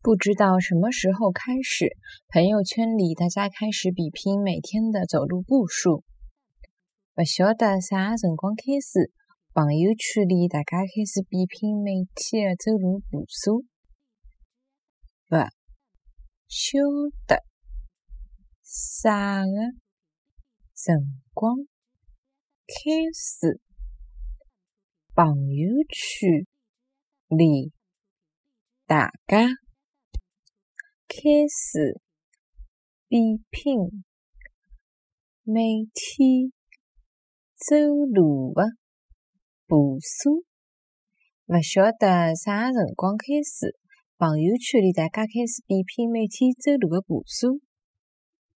不知道什么时候开始，朋友圈里大家开始比拼每天的走路步数。不晓得啥辰光开始，朋友圈里大家开始比拼每天的走路步数。不晓得啥个辰光开始，朋友圈里大家。开始比拼每天走路的步数。勿晓得啥辰光开始，朋友圈里大家开始比拼每天走路的步数。